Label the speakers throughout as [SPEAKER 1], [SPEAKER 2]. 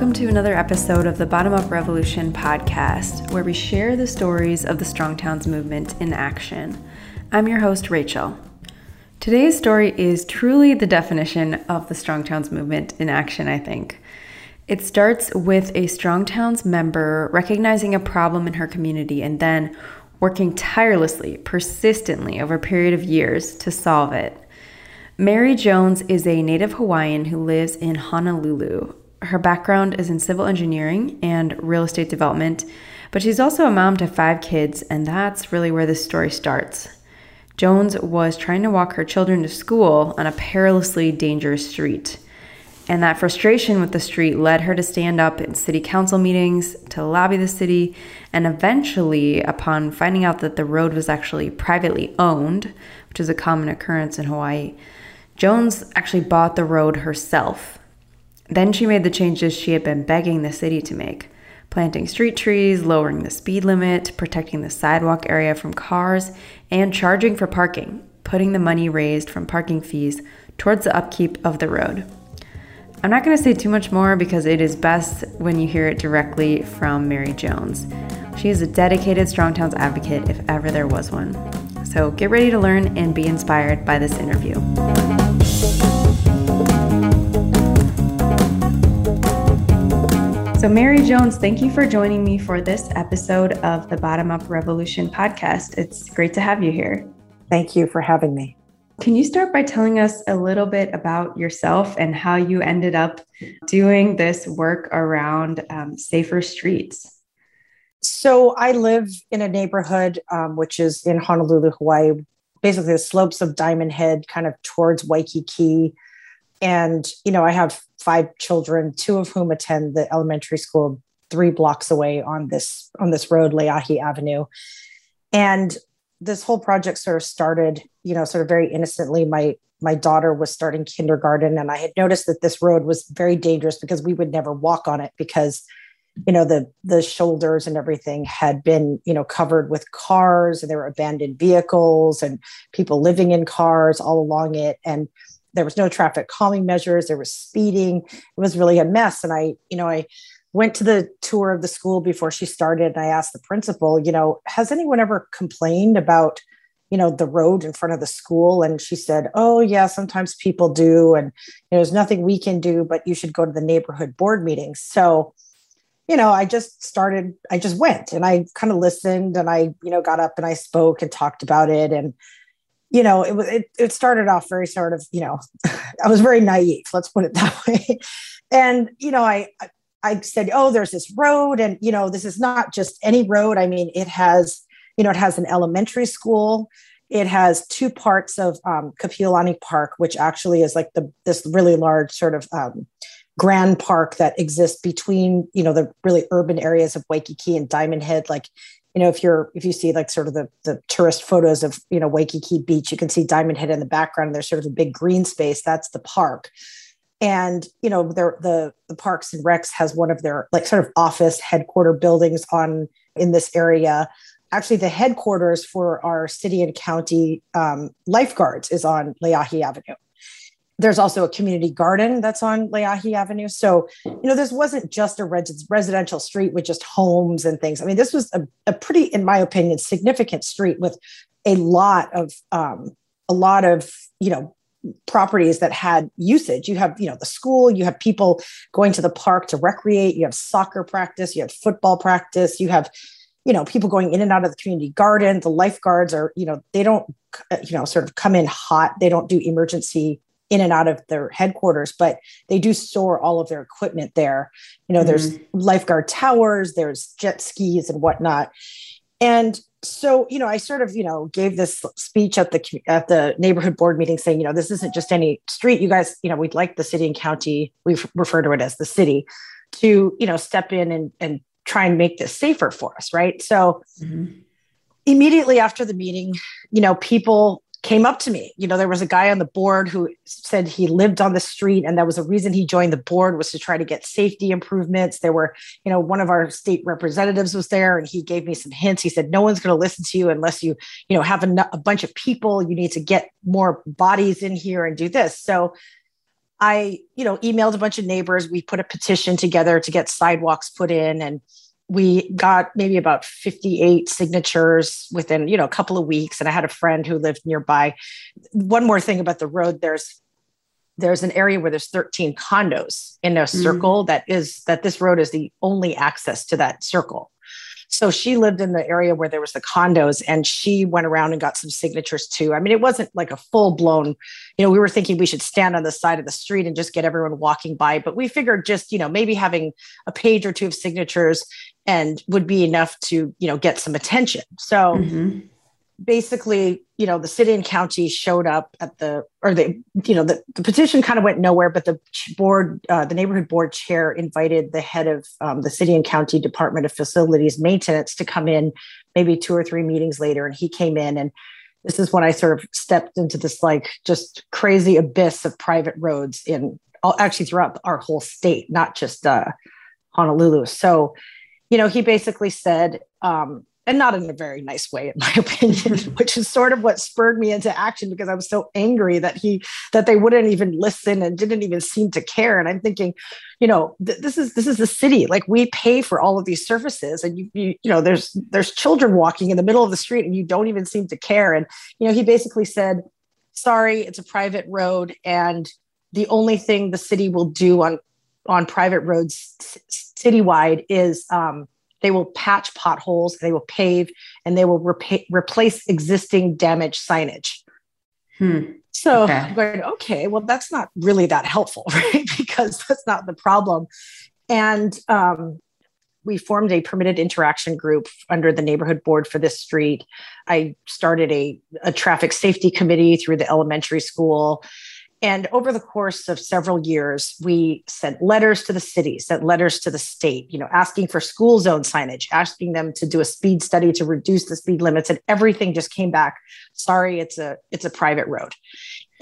[SPEAKER 1] welcome to another episode of the Bottom Up Revolution podcast, where we share the stories of the Strong Towns movement in action. I'm your host, Rachel. Today's story is truly the definition of the Strong Towns movement in action, I think. It starts with a Strong Towns member recognizing a problem in her community and then working tirelessly, persistently over a period of years to solve it. Mary Jones is a native Hawaiian who lives in Honolulu. Her background is in civil engineering and real estate development, but she's also a mom to five kids, and that's really where this story starts. Jones was trying to walk her children to school on a perilously dangerous street. And that frustration with the street led her to stand up in city council meetings, to lobby the city, and eventually, upon finding out that the road was actually privately owned, which is a common occurrence in Hawaii, Jones actually bought the road herself. Then she made the changes she had been begging the city to make planting street trees, lowering the speed limit, protecting the sidewalk area from cars, and charging for parking, putting the money raised from parking fees towards the upkeep of the road. I'm not going to say too much more because it is best when you hear it directly from Mary Jones. She is a dedicated Strong Towns advocate if ever there was one. So get ready to learn and be inspired by this interview. So, Mary Jones, thank you for joining me for this episode of the Bottom Up Revolution podcast. It's great to have you here.
[SPEAKER 2] Thank you for having me.
[SPEAKER 1] Can you start by telling us a little bit about yourself and how you ended up doing this work around um, safer streets?
[SPEAKER 2] So, I live in a neighborhood um, which is in Honolulu, Hawaii, basically the slopes of Diamond Head, kind of towards Waikiki. And, you know, I have five children, two of whom attend the elementary school three blocks away on this on this road, Leahi Avenue. And this whole project sort of started, you know, sort of very innocently. My my daughter was starting kindergarten, and I had noticed that this road was very dangerous because we would never walk on it because, you know, the the shoulders and everything had been, you know, covered with cars, and there were abandoned vehicles and people living in cars all along it. And there was no traffic calming measures there was speeding it was really a mess. And i you know i went to the tour of the school before she started and i asked the principal you know has anyone ever complained about you know the road in front of the school? And she said oh yeah sometimes people do and you know, there's nothing we can do but you should go to the neighborhood board meetings so you know i just started i just went and i kind of listened and i you know got up and i spoke and talked about it. And you know, it was it, it started off very sort of, you know, I was very naive, let's put it that way. And, you know, I I said, oh, there's this road, and you know, this is not just any road. I mean, it has, you know, it has an elementary school. It has two parts of um, Kapiolani Park, which actually is like the this really large sort of um, grand park that exists between, you know, the really urban areas of Waikiki and Diamond Head. Like you know, if you're if you see like sort of the the tourist photos of you know Waikiki Beach, you can see Diamond Head in the background. There's sort of a big green space. That's the park. And you know, the the Parks and Recs has one of their like sort of office headquarter buildings on in this area. Actually, the headquarters for our city and county um, lifeguards is on Leahi Avenue there's also a community garden that's on Leahi Avenue. So, you know, this wasn't just a res- residential street with just homes and things. I mean, this was a, a pretty, in my opinion, significant street with a lot of, um, a lot of, you know, properties that had usage. You have, you know, the school, you have people going to the park to recreate, you have soccer practice, you have football practice, you have, you know, people going in and out of the community garden. The lifeguards are, you know, they don't, you know, sort of come in hot. They don't do emergency in and out of their headquarters, but they do store all of their equipment there. You know, mm-hmm. there's lifeguard towers, there's jet skis and whatnot. And so, you know, I sort of, you know, gave this speech at the at the neighborhood board meeting saying, you know, this isn't just any street. You guys, you know, we'd like the city and county, we refer to it as the city, to, you know, step in and and try and make this safer for us, right? So mm-hmm. immediately after the meeting, you know, people came up to me. You know, there was a guy on the board who said he lived on the street and that was a reason he joined the board was to try to get safety improvements. There were, you know, one of our state representatives was there and he gave me some hints. He said, no one's going to listen to you unless you, you know, have a, a bunch of people. You need to get more bodies in here and do this. So I, you know, emailed a bunch of neighbors. We put a petition together to get sidewalks put in and we got maybe about 58 signatures within, you know, a couple of weeks. And I had a friend who lived nearby. One more thing about the road, there's there's an area where there's 13 condos in a mm-hmm. circle mm. that is that this road is the only access to that circle. So she lived in the area where there was the condos and she went around and got some signatures too. I mean, it wasn't like a full blown, you know, we were thinking we should stand on the side of the street and just get everyone walking by, but we figured just, you know, maybe having a page or two of signatures and would be enough to, you know, get some attention. So mm-hmm basically, you know, the city and county showed up at the, or the, you know, the, the petition kind of went nowhere, but the board, uh, the neighborhood board chair invited the head of um, the city and county Department of Facilities Maintenance to come in maybe two or three meetings later. And he came in and this is when I sort of stepped into this like just crazy abyss of private roads in actually throughout our whole state, not just uh, Honolulu. So, you know, he basically said, um, and not in a very nice way in my opinion which is sort of what spurred me into action because i was so angry that he that they wouldn't even listen and didn't even seem to care. And i'm thinking you know th- this is this is the city. Like we pay for all of these services and you, you you know there's there's children walking in the middle of the street and you don't even seem to care. And you know he basically said sorry it's a private road and the only thing the city will do on on private roads citywide is um, they will patch potholes, they will pave, and they will repa- replace existing damaged signage. Hmm. So okay. I'm going, okay, well, that's not really that helpful, right? because that's not the problem. And um, we formed a permitted interaction group under the neighborhood board for this street. I started a, a traffic safety committee through the elementary school. And over the course of several years, we sent letters to the city, sent letters to the state, you know, asking for school zone signage, asking them to do a speed study to reduce the speed limits, and everything just came back. Sorry, it's a it's a private road.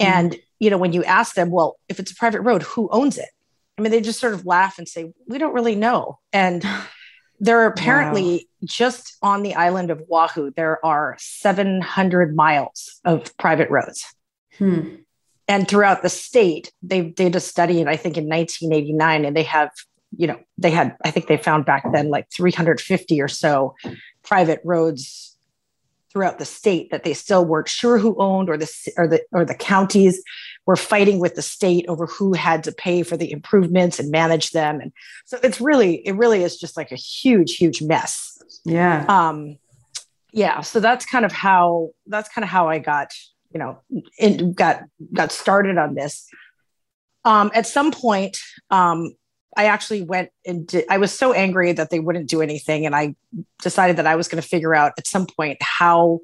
[SPEAKER 2] Mm-hmm. And you know, when you ask them, well, if it's a private road, who owns it? I mean, they just sort of laugh and say, we don't really know. And there are apparently wow. just on the island of Oahu, there are 700 miles of private roads. Hmm and throughout the state they did a study and i think in 1989 and they have you know they had i think they found back then like 350 or so private roads throughout the state that they still weren't sure who owned or the or the or the counties were fighting with the state over who had to pay for the improvements and manage them. And so it's really it really is just like a huge huge mess.
[SPEAKER 1] Yeah.
[SPEAKER 2] Um yeah so that's kind of how that's kind of how i got you know, it got got started on this. Um, at some point, um, I actually went and I was so angry that they wouldn't do anything, and I decided that I was going to figure out at some point how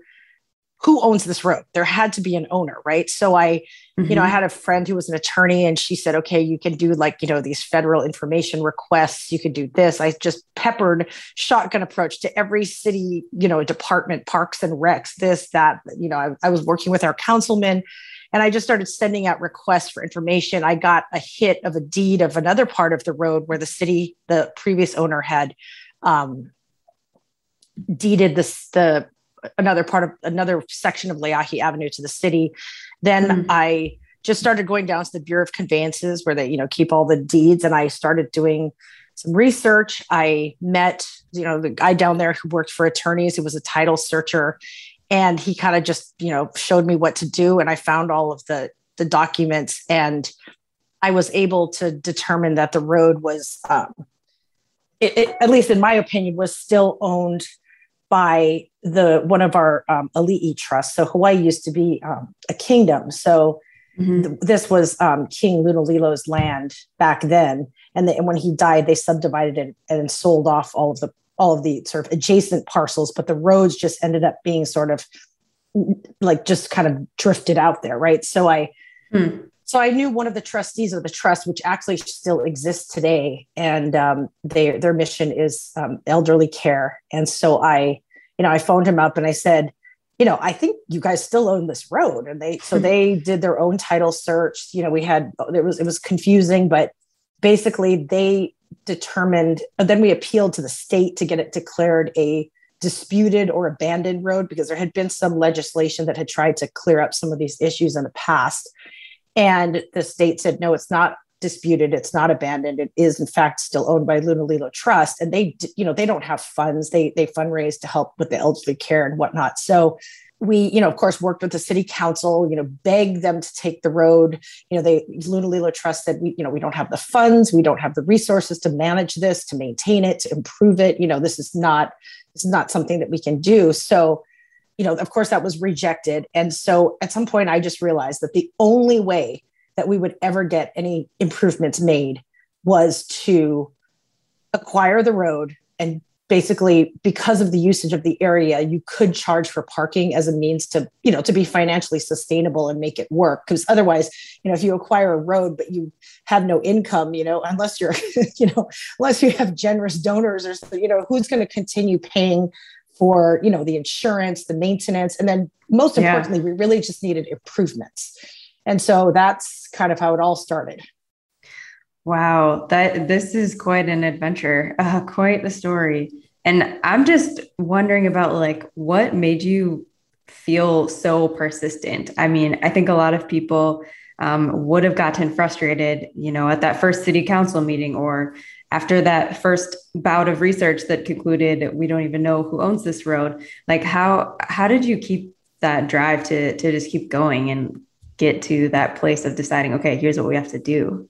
[SPEAKER 2] who owns this road there had to be an owner right so i mm-hmm. you know i mm-hmm. had a friend who was an attorney and she said okay you can do like you know these federal information requests you could do this i just peppered shotgun approach to every city you know department parks and recs this that you know i, I was working with our councilman and i just started sending out requests for information i got a hit of a deed of another part of the road where the city the previous owner had um, deeded this the another part of another section of Leahi Avenue to the city. Then mm-hmm. I just started going down to the Bureau of Conveyances where they, you know, keep all the deeds. And I started doing some research. I met, you know, the guy down there who worked for attorneys, who was a title searcher. And he kind of just, you know, showed me what to do. And I found all of the the documents and I was able to determine that the road was um, it, it, at least in my opinion, was still owned by the one of our um, Ali'i trusts. So Hawaii used to be um, a kingdom. So mm-hmm. th- this was um, King Lunalilo's land back then. And, the, and when he died, they subdivided it and sold off all of the all of the sort of adjacent parcels. But the roads just ended up being sort of like just kind of drifted out there, right? So I. Hmm. So I knew one of the trustees of the trust, which actually still exists today, and um, they, their mission is um, elderly care. And so I you know, I phoned him up and I said, you know, I think you guys still own this road. And they, so hmm. they did their own title search. You know, we had, it was, it was confusing, but basically they determined, And then we appealed to the state to get it declared a disputed or abandoned road because there had been some legislation that had tried to clear up some of these issues in the past. And the state said, no, it's not disputed. It's not abandoned. It is in fact still owned by Lunalilo Trust. And they, you know, they don't have funds. They they fundraise to help with the elderly care and whatnot. So we, you know, of course, worked with the city council, you know, begged them to take the road. You know, they Lunalilo Trust said, we, you know, we don't have the funds, we don't have the resources to manage this, to maintain it, to improve it. You know, this is not, this is not something that we can do. So, you know, of course, that was rejected. And so at some point, I just realized that the only way that we would ever get any improvements made was to acquire the road. And basically because of the usage of the area you could charge for parking as a means to you know to be financially sustainable and make it work. Because otherwise you know if you acquire a road but you have no income you know unless you're you know unless you have generous donors or you know who's going to continue paying for you know the insurance the maintenance? And then most importantly yeah. we really just needed improvements and so that's kind of how it all started.
[SPEAKER 1] Wow. That this is quite an adventure uh, quite the story. And i'm just wondering about like what made you feel so persistent? I mean i think a lot of people um, would have gotten frustrated you know at that first city council meeting or after that first bout of research that concluded we don't even know who owns this road. Like how how did you keep that drive to to just keep going and get to that place of deciding okay here's what we have to do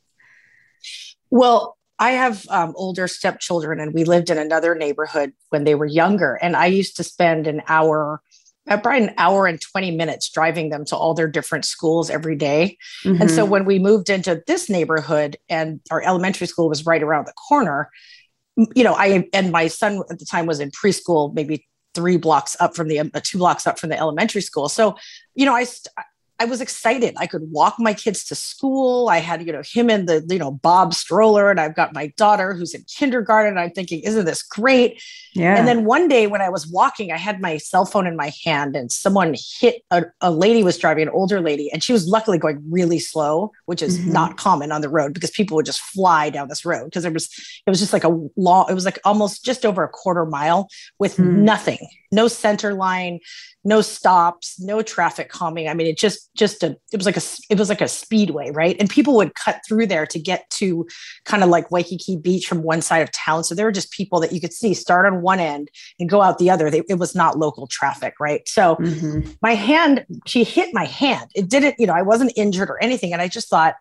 [SPEAKER 2] well i have um, older stepchildren and we lived in another neighborhood when they were younger and i used to spend an hour about an hour and 20 minutes driving them to all their different schools every day. Mm-hmm. And so mm-hmm. when we moved into this neighborhood and our elementary school was right around the corner, you know, I and my son at the time was in preschool, maybe three blocks up from the uh, two blocks up from the elementary school. So, you know, I I was excited. I could walk my kids to school. I had, you know, him in the, you know, Bob stroller, and I've got my daughter who's in kindergarten. And I'm thinking, isn't this great? Yeah. And then one day when I was walking, I had my cell phone in my hand, and someone hit a, a lady was driving, an older lady, and she was luckily going really slow, which is mm-hmm. not common on the road because people would just fly down this road because it was, it was just like a long, it was like almost just over a quarter mile with mm-hmm. nothing, no center line, no stops, no traffic calming. I mean, it just just a it was like a it was like a speedway, right? And people would cut through there to get to kind of like Waikiki Beach from one side of town. So there were just people that you could see start on one end and go out the other. They, it was not local traffic, right? So mm-hmm. my hand, she hit my hand. It didn't, you know, I wasn't injured or anything, and I just thought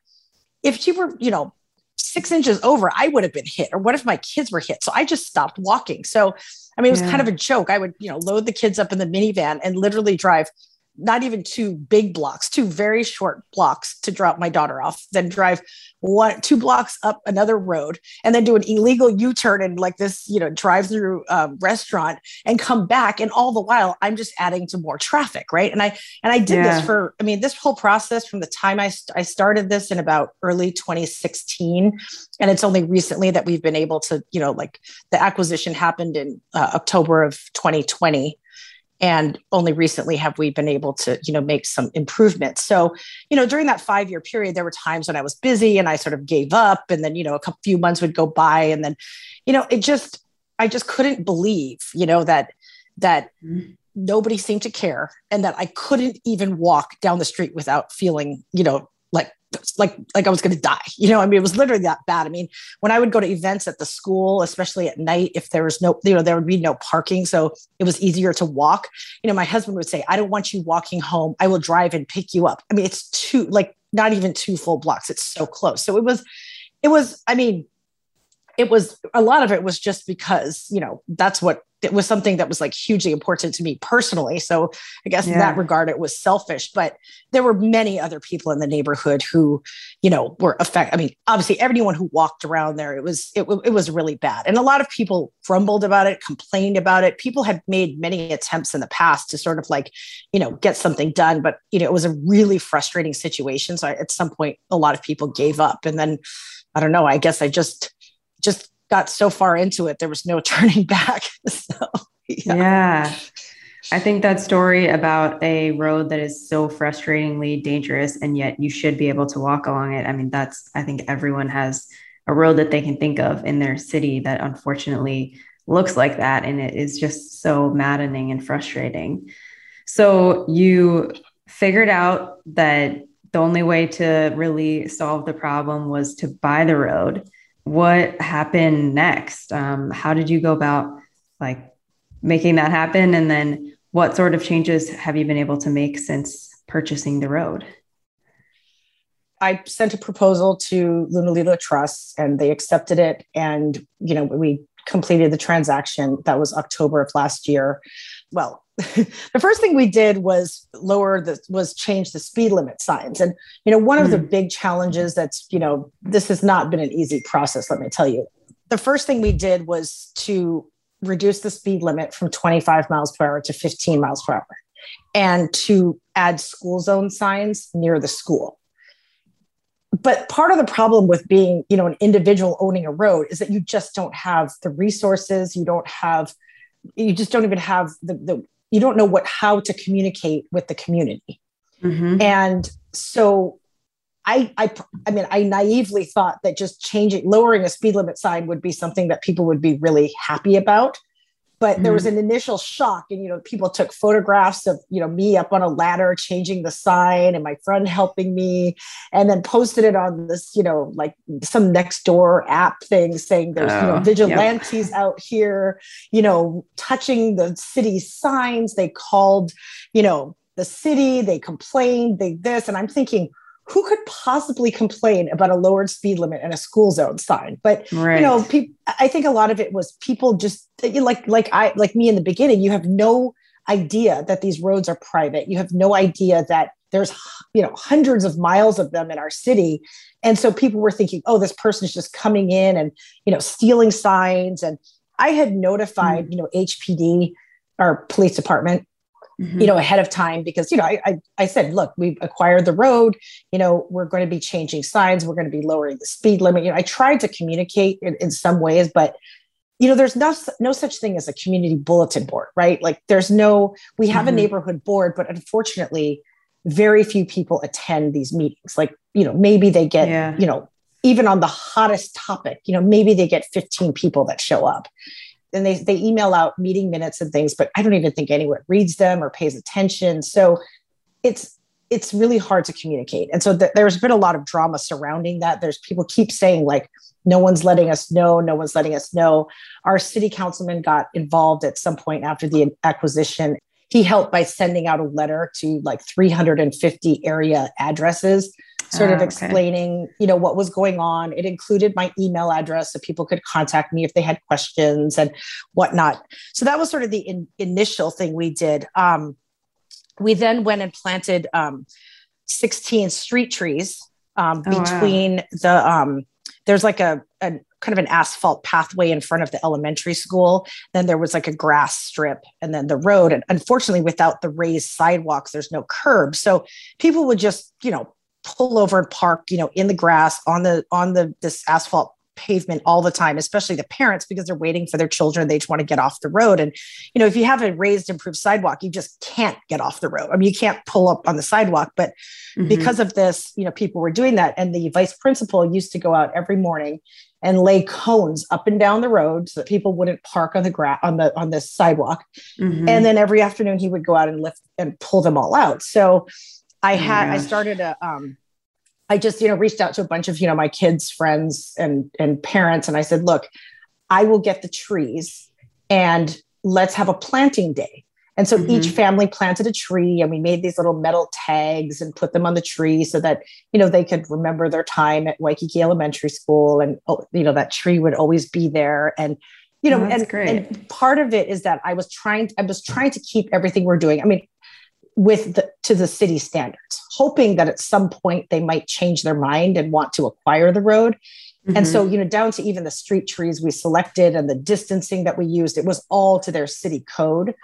[SPEAKER 2] if she were, you know, six inches over, I would have been hit. Or what if my kids were hit? So I just stopped walking. So I mean, it was yeah. kind of a joke. I would, you know, load the kids up in the minivan and literally drive not even two big blocks, two very short blocks to drop my daughter off, then drive one, two blocks up another road, and then do an illegal U-turn and like this, you know, drive-through um, restaurant, and come back. And all the while, I'm just adding to more traffic, right? And I and I did yeah. this for, I mean, this whole process from the time I st- I started this in about early 2016, and it's only recently that we've been able to, you know, like the acquisition happened in uh, October of 2020 and only recently have we been able to you know make some improvements so you know during that five year period there were times when i was busy and i sort of gave up and then you know a couple few months would go by and then you know it just i just couldn't believe you know that that mm-hmm. nobody seemed to care and that i couldn't even walk down the street without feeling you know like like I was going to die. You know, I mean, it was literally that bad. I mean, when I would go to events at the school, especially at night, if there was no, you know, there would be no parking, so it was easier to walk. You know, my husband would say, "I don't want you walking home. I will drive and pick you up." I mean, it's two like not even two full blocks. It's so close. So it was, it was. I mean, it was a lot of it was just because you know that's what it was something that was like hugely important to me personally. So I guess yeah. in that regard, it was selfish, but there were many other people in the neighborhood who, you know, were affected. I mean, obviously everyone who walked around there, it was, it, it was really bad. And a lot of people grumbled about it, complained about it. People had made many attempts in the past to sort of like, you know, get something done, but, you know, it was a really frustrating situation. So I, at some point, a lot of people gave up. And then I don't know, I guess I just, just got so far into it, there was no turning back. so,
[SPEAKER 1] yeah. yeah. I think that story about a road that is so frustratingly dangerous and yet you should be able to walk along it. I mean, that's, I think everyone has a road that they can think of in their city that unfortunately looks like that. And it is just so maddening and frustrating. So you figured out that the only way to really solve the problem was to buy the road. What happened next? Um, how did you go about like making that happen? And then what sort of changes have you been able to make since purchasing the road?
[SPEAKER 2] I sent a proposal to Lunalilo Trust and they accepted it. And, you know, we completed the transaction. That was October of last year. Well, the first thing we did was lower the was change the speed limit signs and you know one of mm. the hmm. big challenges that's you know this has not been an easy process let me tell you the first thing we did was to reduce the speed limit from 25 miles per hour to 15 miles per hour and to add school zone signs near the school but part of the problem with being you know an individual owning a road is that you just don't have the resources you don't have you just don't even have the, the you don't know what how to communicate with the community mm-hmm. and so I, I i mean i naively thought that just changing lowering a speed limit sign would be something that people would be really happy about but there was mm-hmm. an initial shock and you know people took photographs of you know me up on a ladder changing the sign and my friend helping me and then posted it on this you know like some next door app thing saying there's you know oh, vigilantes yep. out here you know touching the city signs they called you know the city they complained they this and i'm thinking who could possibly complain about a lowered speed limit and a school zone sign but right. you know pe- i think a lot of it was people just like like i like me in the beginning you have no idea that these roads are private you have no idea that there's you know hundreds of miles of them in our city and so people were thinking oh this person is just coming in and you know stealing signs and i had notified mm. you know hpd our police department mm-hmm. you know, ahead of time because, you know, I, I, I said, look, we've acquired the road, you know, we're going to be changing signs, we're going to be lowering the speed limit. You know, I tried to communicate in, in some ways, but you know there's no no such thing as a community bulletin board right like there's no we have mm-hmm. a neighborhood board but unfortunately very few people attend these meetings like you know maybe they get yeah. you know even on the hottest topic you know maybe they get 15 people that show up and they, they email out meeting minutes and things, but I don't even think anyone reads them or pays attention. So it's it's really hard to communicate. And so th- there's been a lot of drama surrounding that. There's people keep saying like, no one's letting us know, no one's letting us know. Our city councilman got involved at some point after the acquisition. He helped by sending out a letter to like 350 area addresses sort of ah, okay. explaining, you know, what was going on. It included my email address so people could contact me if they had questions and whatnot. So that was sort of the in, initial thing we did. Um, we then went and planted um, 16 street trees um, oh, between wow. the um, there's like a, a, kind of an asphalt pathway in front of the elementary school then there was like a grass strip and then the road and unfortunately without the raised sidewalks there's no curb so people would just you know pull over and park, you know, in the grass on the on the this asphalt pavement all the time, especially the parents because they're waiting for their children. They just want to get off the road. And, you know, if you have a raised, improved sidewalk, you just can't get off the road. I mean, you can't pull up on the sidewalk. But mm-hmm. because of this, you know, people were doing that. And the vice principal used to go out every morning and lay cones up and down the road so that people wouldn't park on the grass on the on the sidewalk. Mm-hmm. And then every afternoon he would go out and lift and pull them all out. So I oh had I started a um I just you know reached out to a bunch of you know my kids friends and and parents and I said look I will get the trees and let's have a planting day. And so mm-hmm. each family planted a tree and we made these little metal tags and put them on the tree so that, you know, they could remember their time at Waikiki Elementary School and, oh, you know, that tree would always be there. And, you know, oh, and, and part of it is that I was trying, I was trying to keep everything we're doing. I mean, with the, to the city standards, hoping that at some point they might change their mind and want to acquire the road. Mm-hmm. And so, mm-hmm. you know, down to even the street trees we selected and the distancing that we used, it was all to their city code.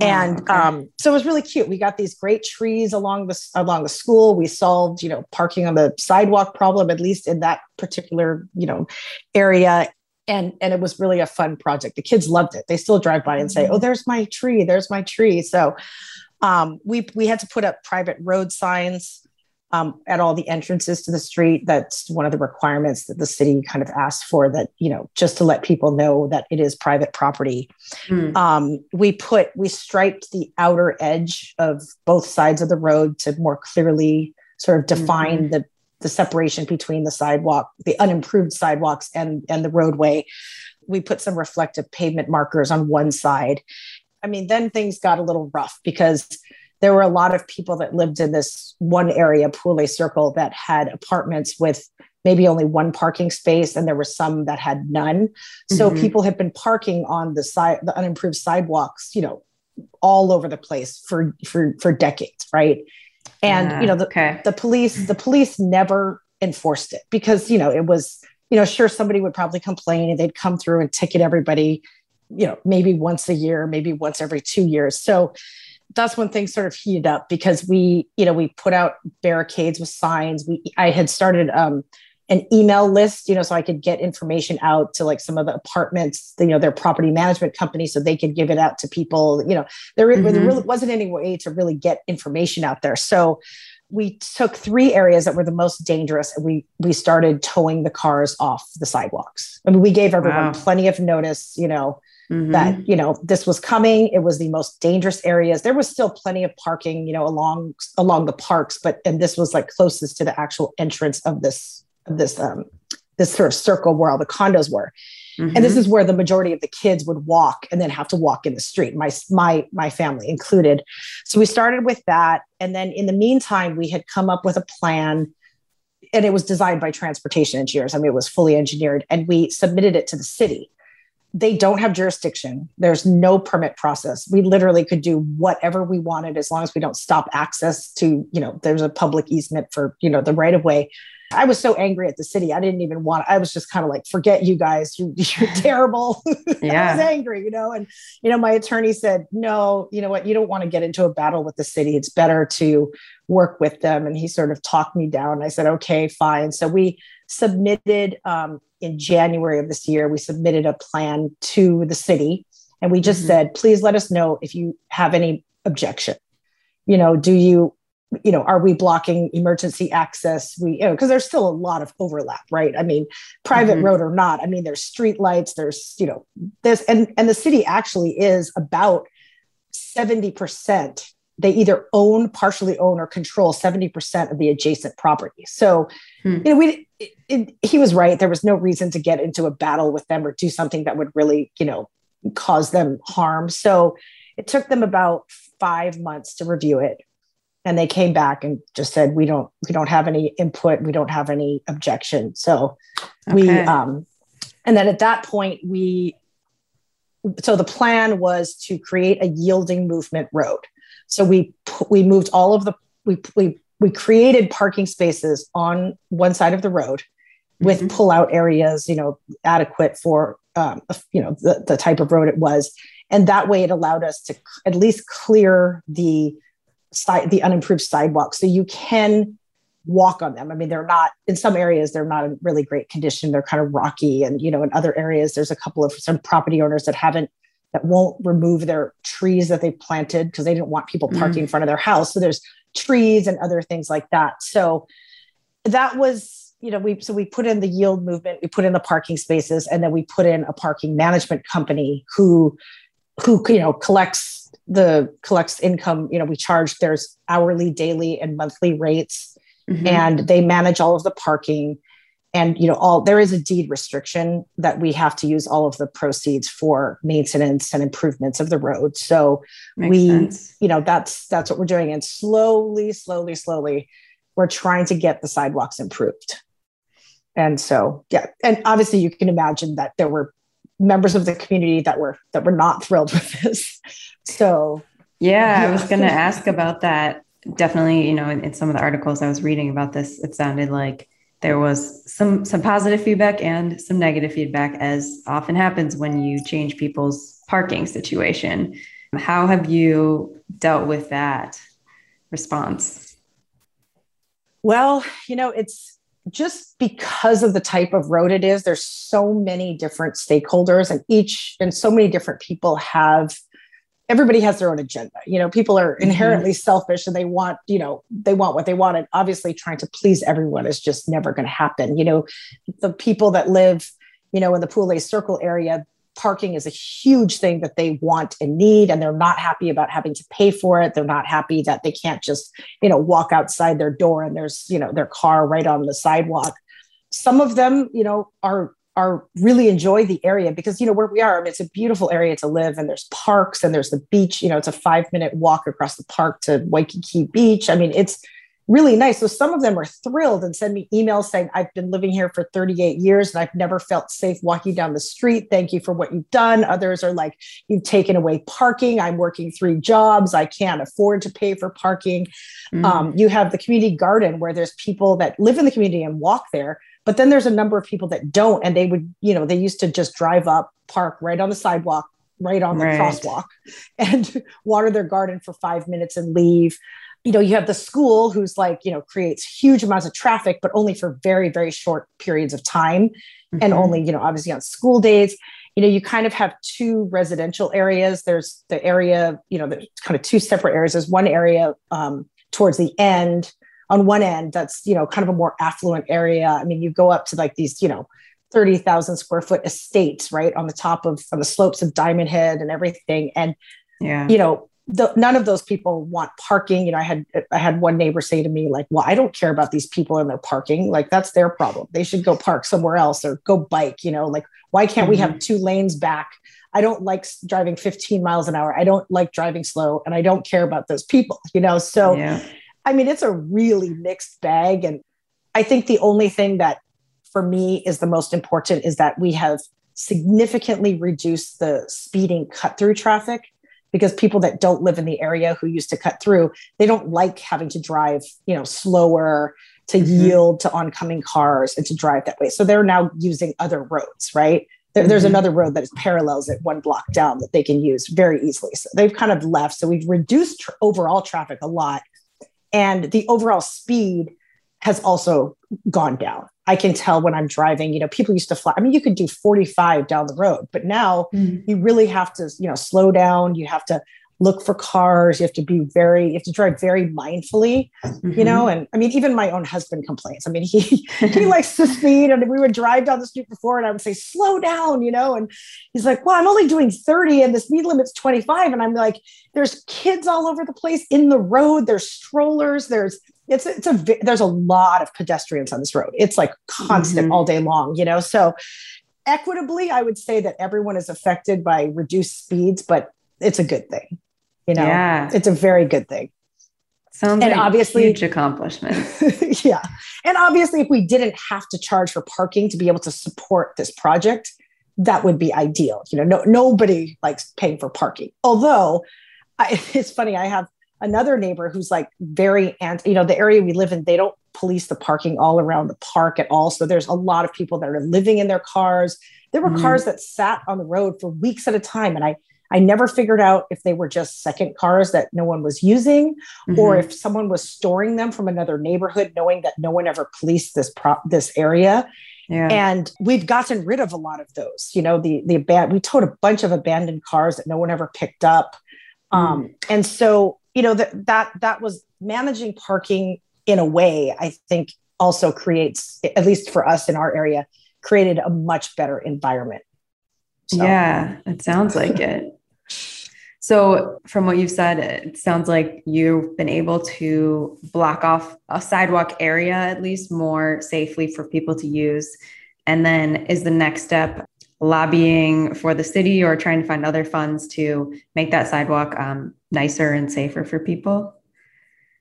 [SPEAKER 2] and okay. um, so it was really cute. We got these great trees along the along the school. We solved, you know, parking on the sidewalk problem, at least in that particular, you know, area. And and it was really a fun project. The kids loved it. They still drive by and say, "Oh, mm-hmm. there's my tree. There's my tree." So um, we we had to put up private road signs um, at all the entrances to the street. That's one of the requirements that the city kind of asked for. That you know, just to let people know that it is private property. Mm. Um, we put we striped the outer edge of both sides of the road to more clearly sort of define mm-hmm. the the separation between the sidewalk, the unimproved sidewalks and and the roadway. We put some reflective pavement markers on one side. I mean, then things got a little rough because there were a lot of people that lived in this one area, Pualei Circle, that had apartments with maybe only one parking space, and there were some that had none. So mm-hmm. people had been parking on the side, the unimproved sidewalks, you know, all over the place for for for decades, right? And uh, you know, the, okay. the police, the police never enforced it because you know it was you know sure somebody would probably complain and they'd come through and ticket everybody you know maybe once a year maybe once every two years so that's when things sort of heated up because we, you know, we put out barricades with signs. We, I had started um, an email list, you know, so I could get information out to like some of the apartments, you know, their property management company, so they could give it out to people. You know, there, mm-hmm. there really wasn't any way to really get information out there. So we took three areas that were the most dangerous and we we started towing the cars off the sidewalks. I mean, we gave everyone wow. plenty of notice, you know, mm-hmm. that you know this was coming it was the most dangerous areas there was still plenty of parking you know along along the parks but and this was like closest to the actual entrance of this of this um this sort of circle where all the condos were mm-hmm. and this mm-hmm. is where the majority of the kids would walk and then have to walk in the street my my my family included so we started with that and then in the meantime we had come up with a plan and it was designed by transportation engineers i mean it was fully engineered and we submitted it to the city they don't have jurisdiction. There's no permit process. We literally could do whatever we wanted as long as we don't stop access to, you know, there's a public easement for, you know, the right of way. I was so angry at the city. I didn't even want, I was just kind of like, forget you guys. You, are terrible. Yeah. I was angry, you know, and, you know, my attorney said, no, you know what, you don't want to get into a battle with the city. It's better to work with them. And he sort of talked me down. I said, okay, fine. So we submitted um, in January of this year, we submitted a plan to the city and we just mm-hmm. said, please let us know if you have any objection. You know, do you, you know, are we blocking emergency access? We, you know, because there's still a lot of overlap, right? I mean, private mm-hmm. road or not. I mean, there's street lights, there's, you know, this, and and the city actually is about 70% they either own, partially own, or control 70% of the adjacent property. So, hmm. you know, we it, it, he was right. There was no reason to get into a battle with them or do something that would really, you know, cause them harm. So it took them about five months to review it. And they came back and just said, we don't, we don't have any input. We don't have any objection. So okay. we, um, and then at that point, we, so the plan was to create a yielding movement road. So we we moved all of the we we we created parking spaces on one side of the road with mm-hmm. pull out areas, you know, adequate for um, you know the, the type of road it was, and that way it allowed us to at least clear the side the unimproved sidewalks, so you can walk on them. I mean, they're not in some areas they're not in really great condition. They're kind of rocky, and you know, in other areas there's a couple of some property owners that haven't that won't remove their trees that they planted because they didn't want people parking mm. in front of their house. So there's trees and other things like that. So that was, you know, we so we put in the yield movement, we put in the parking spaces, and then we put in a parking management company who who you know collects the collects income. You know, we charge there's hourly, daily, and monthly rates, mm-hmm. and they manage all of the parking and you know all there is a deed restriction that we have to use all of the proceeds for maintenance and improvements of the road. So Makes we sense. you know that's that's what we're doing. And slowly slowly slowly we're trying to get the sidewalks improved. And so yeah and obviously you can imagine that there were members of the community that were that were not thrilled with this. So
[SPEAKER 1] yeah, yeah. i was going to ask about that. Definitely you know in, in some of the articles i was reading about this it sounded like there was some some positive feedback and some negative feedback as often happens when you change people's parking situation. How have you dealt with that response?
[SPEAKER 2] Well you know it's just because of the type of road it is there's so many different stakeholders and each and so many different people have everybody has their own agenda you know people are mm-hmm. inherently mm-hmm. selfish and they want you know they want what they want and obviously trying to please everyone is just never going to happen you know the people that live you know in the Pualei circle area parking is a huge thing that they want and need and they're not happy about having to pay for it they're not happy that they can't just you know walk outside their door and there's you know their car right on the sidewalk some of them you know are are really enjoy the area because you know where we are I mean, it's a beautiful area to live and there's parks and there's the beach you know it's a five minute walk across the park to waikiki beach i mean it's really nice. So some of them are thrilled and send me emails saying, I've been living here for 38 years and I've never felt safe walking down the street. Thank you for what you've done. Others are like, you've taken away parking. I'm working three jobs. I can't afford to pay for parking. Mm. Um, you have the community garden where there's people that live in the community and walk there. But then there's a number of people that don't. And they would, you know, they used to just drive up, park right on the sidewalk, right on the right. crosswalk and water their garden for five minutes and leave you know you have the school who's like you know creates huge amounts of traffic but only for very very short periods of time mm-hmm. and only you know obviously on school days you know you kind of have two residential areas there's the area you know there's kind of two separate areas there's one area um, towards the end on one end that's you know kind of a more affluent area i mean you go up to like these you know 30,000 square foot estates right on the top of on the slopes of diamond head and everything and yeah you know the, none of those people want parking. You know, I had I had one neighbor say to me like, "Well, I don't care about these people and their parking. Like that's their problem. They should go park somewhere else or go bike. You know, like why can't mm-hmm. we have mm-hmm. two lanes back? I don't like driving 15 miles an hour. I don't like driving slow, and I don't care about those people. You know, so yeah. I mean, it's a really mixed bag, and I think the only thing that for me is the most important is that we have significantly reduced the speeding cut through traffic because people that don't live in the area who used to cut through, they don't like having to drive, you know, slower to mm-hmm. yield to oncoming cars and to drive that way. So they're now using other roads, right? There, mm-hmm. There's another road that parallels it one block down that they can use very easily. So they've kind of left. So we've reduced tr- overall traffic a lot. And the overall speed has also gone down. I can tell when I'm driving, you know, people used to fly. I mean, you could do 45 down the road, but now mm. you really have to, you know, slow down. You have to look for cars. You have to be very, you have to drive very mindfully, mm-hmm. you know. And I mean, even my own husband complains. I mean, he he likes to speed, and we would drive down the street before, and I would say, slow down, you know. And he's like, well, I'm only doing 30, and the speed limit's 25. And I'm like, there's kids all over the place in the road. There's strollers. There's it's it's a there's a lot of pedestrians on this road. It's like constant mm-hmm. all day long, you know. So equitably, I would say that everyone is affected by reduced speeds, but it's a good thing. You know, yeah. it's a very good thing.
[SPEAKER 1] Sounds and like obviously huge accomplishment.
[SPEAKER 2] yeah. And obviously, if we didn't have to charge for parking to be able to support this project, that would be ideal. You know, no, nobody likes paying for parking. Although I, it's funny, I have another neighbor who's like very and you know, the area we live in, they don't police the parking all around the park at all. So there's a lot of people that are living in their cars. There were mm. cars that sat on the road for weeks at a time. And I, I never figured out if they were just second cars that no one was using, mm-hmm. or if someone was storing them from another neighborhood, knowing that no one ever policed this prop this area. Yeah. And we've gotten rid of a lot of those. You know, the the we towed a bunch of abandoned cars that no one ever picked up. Mm. Um, and so you know that that that was managing parking in a way i think also creates at least for us in our area created a much better environment
[SPEAKER 1] so. yeah it sounds like it so from what you've said it sounds like you've been able to block off a sidewalk area at least more safely for people to use and then is the next step lobbying for the city or trying to find other funds to make that sidewalk um, nicer and safer for people?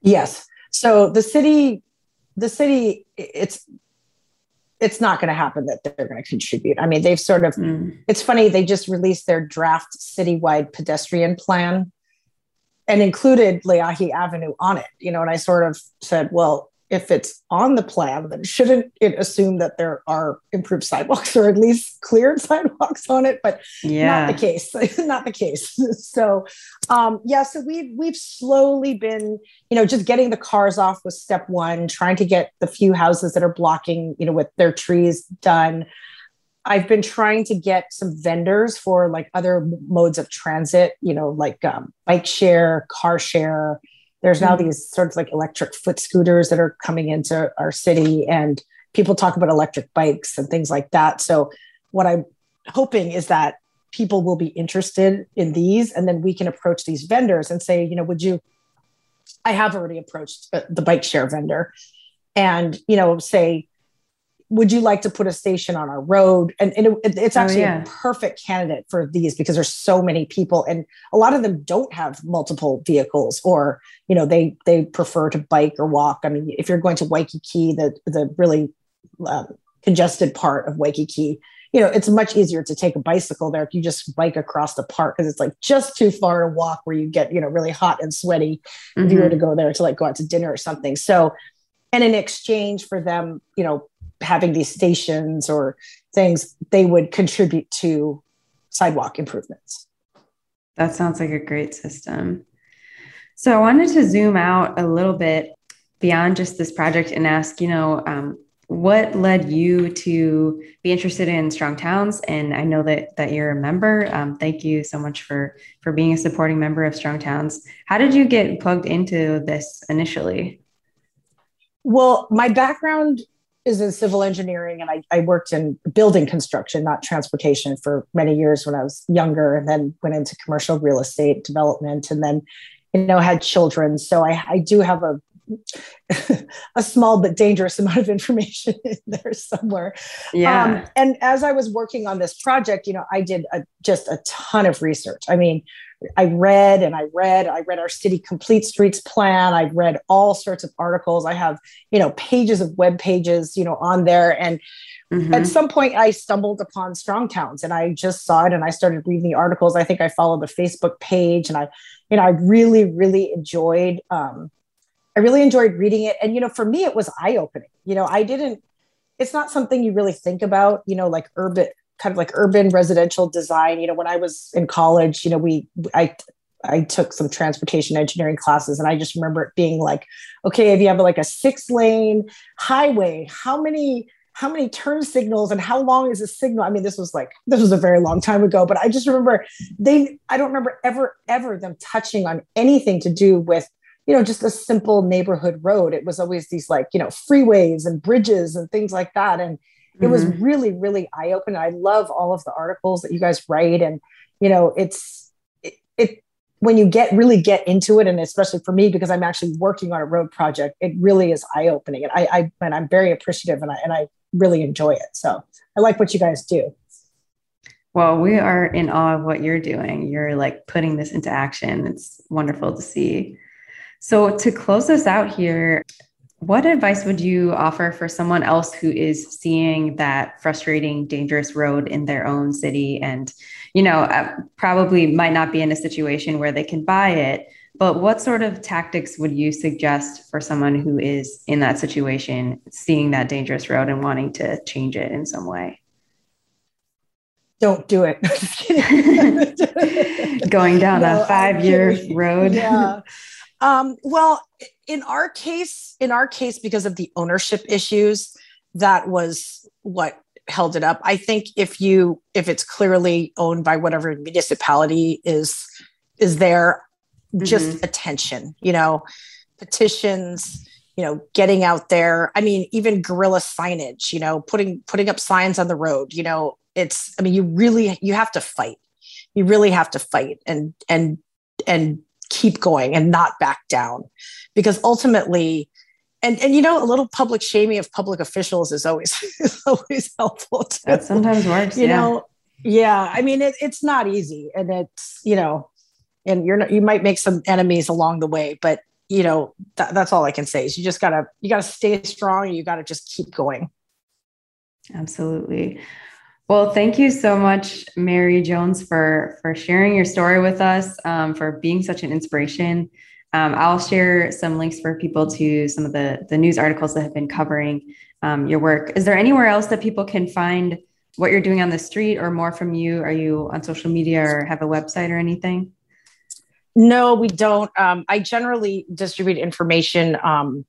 [SPEAKER 2] Yes. So the city, the city, it's it's not going to happen that they're going to contribute. I mean, they've sort of. Mm. It's funny they just released their draft citywide pedestrian plan, and included Leahi Avenue on it. You know, and I sort of said, well, if it's on the plan, then shouldn't it assume that there are improved sidewalks or at least cleared sidewalks on it? But yeah. not the case. not the case. So um, yeah, so we've we've slowly been, you know, just getting the cars off was step one, trying to get the few houses that are blocking, you know, with their trees done. I've been trying to get some vendors for like other modes of transit, you know, like um, bike share, car share, there's now mm-hmm. these sort of like electric foot scooters that are coming into our city, and people talk about electric bikes and things like that. So, what I'm hoping is that people will be interested in these and then we can approach these vendors and say you know would you i have already approached the bike share vendor and you know say would you like to put a station on our road and, and it, it's oh, actually oh, yeah. a perfect candidate for these because there's so many people and a lot of them don't have multiple vehicles or you know they they prefer to bike or walk i mean if you're going to waikiki the the really um, congested part of waikiki you know it's much easier to take a bicycle there if you just bike across the park because it's like just too far to walk where you get you know really hot and sweaty mm-hmm. if you were to go there to like go out to dinner or something so and in exchange for them you know having these stations or things, they would contribute to sidewalk improvements.
[SPEAKER 1] That sounds like a great system. So I wanted to zoom out a little bit beyond just this project and ask, you know, um, what led you to be interested in strong towns and i know that that you're a member um, thank you so much for for being a supporting member of strong towns how did you get plugged into this initially
[SPEAKER 2] well my background is in civil engineering and I, I, worked in building construction, not transportation for many years when I was younger and then went into commercial real estate development and then, you know, had children. So I, I do have a, a small but dangerous amount of information in there somewhere.
[SPEAKER 1] Yeah. Um,
[SPEAKER 2] and as I was working on this project, you know, I did a, just a ton of research. I mean, I read and I read, I read our city complete streets plan. I've read all sorts of articles. I have, you know, pages of web pages, you know, on there. And mm-hmm. at some point I stumbled upon Strong Towns and I just saw it and I started reading the articles. I think I followed the Facebook page and I, you know, I really, really enjoyed, um, I really enjoyed reading it. And, you know, for me, it was eye opening. You know, I didn't, it's not something you really think about, you know, like urban, kind of like urban residential design. You know, when I was in college, you know, we I I took some transportation engineering classes and I just remember it being like, okay, if you have like a six lane highway, how many how many turn signals and how long is a signal? I mean, this was like this was a very long time ago, but I just remember they I don't remember ever ever them touching on anything to do with you know just a simple neighborhood road. It was always these like you know freeways and bridges and things like that and it was mm-hmm. really really eye opening i love all of the articles that you guys write and you know it's it, it, when you get really get into it and especially for me because i'm actually working on a road project it really is eye opening and i, I and i'm very appreciative and i and i really enjoy it. So i like what you guys do.
[SPEAKER 1] Well we are in awe of what you're doing. You're like putting this into action. It's wonderful to see. So to close us out here what advice would you offer for someone else who is seeing that frustrating, dangerous road in their own city and, you know, uh, probably might not be in a situation where they can buy it? But what sort of tactics would you suggest for someone who is in that situation, seeing that dangerous road and wanting to change it in some way?
[SPEAKER 2] Don't do it.
[SPEAKER 1] Going down no, a five year road.
[SPEAKER 2] Yeah. Um, well, in our case, in our case, because of the ownership issues, that was what held it up. I think if you if it's clearly owned by whatever municipality is is there, mm-hmm. just attention, you know, petitions, you know, getting out there. I mean, even guerrilla signage, you know, putting putting up signs on the road, you know, it's I mean, you really you have to fight. You really have to fight and and and keep going and not back down because ultimately and and you know a little public shaming of public officials is always is always helpful too.
[SPEAKER 1] that sometimes works
[SPEAKER 2] you yeah. know yeah i mean it, it's not easy and it's you know and you're not you might make some enemies along the way but you know th- that's all i can say is you just gotta you gotta stay strong and you gotta just keep going
[SPEAKER 1] absolutely well, thank you so much, Mary Jones, for for sharing your story with us, um, for being such an inspiration. Um, I'll share some links for people to some of the the news articles that have been covering um, your work. Is there anywhere else that people can find what you're doing on the street or more from you? Are you on social media or have a website or anything?
[SPEAKER 2] No, we don't. Um, I generally distribute information um,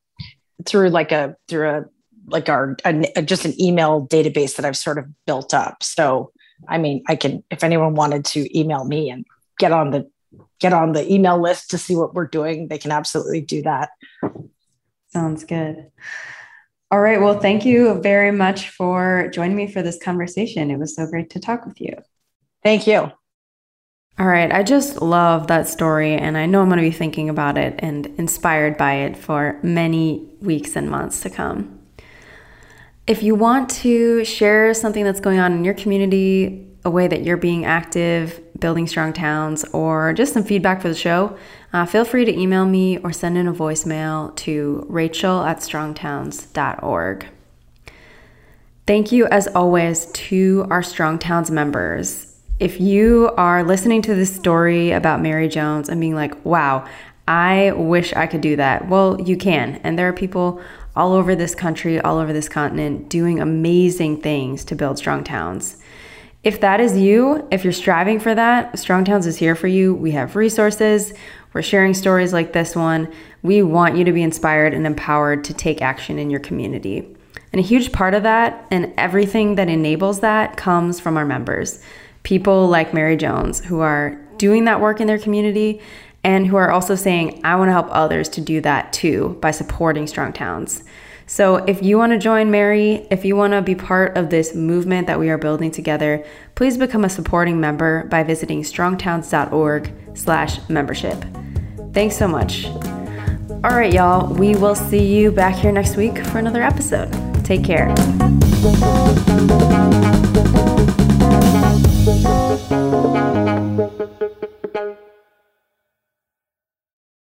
[SPEAKER 2] through like a through a like our a, just an email database that I've sort of built up. So I mean, I can if anyone wanted to email me and get on the get on the email list to see what we're doing, they can absolutely do that.
[SPEAKER 1] Sounds good. All right. Well, thank you very much for joining me for this conversation. It was so great to talk with you.
[SPEAKER 2] Thank you.
[SPEAKER 1] All right, I just love that story, and I know I'm going to be thinking about it and inspired by it for many weeks and months to come. If you want to share something that's going on in your community, a way that you're being active, building strong towns, or just some feedback for the show, uh, feel free to email me or send in a voicemail to rachel at strongtowns.org. Thank you, as always, to our Strong Towns members. If you are listening to this story about Mary Jones and being like, wow, I wish I could do that, well, you can. And there are people all over this country, all over this continent, doing amazing things to build strong towns. If that is you, if you're striving for that, Strong Towns is here for you. We have resources. We're sharing stories like this one. We want you to be inspired and empowered to take action in your community. And a huge part of that and everything that enables that comes from our members people like Mary Jones who are doing that work in their community and who are also saying, I want to help others to do that too by supporting Strong Towns. So if you want to join Mary, if you want to be part of this movement that we are building together, please become a supporting member by visiting strongtowns.org slash membership. Thanks so much. All right, y'all, we will see you back here next week for another episode. Take care.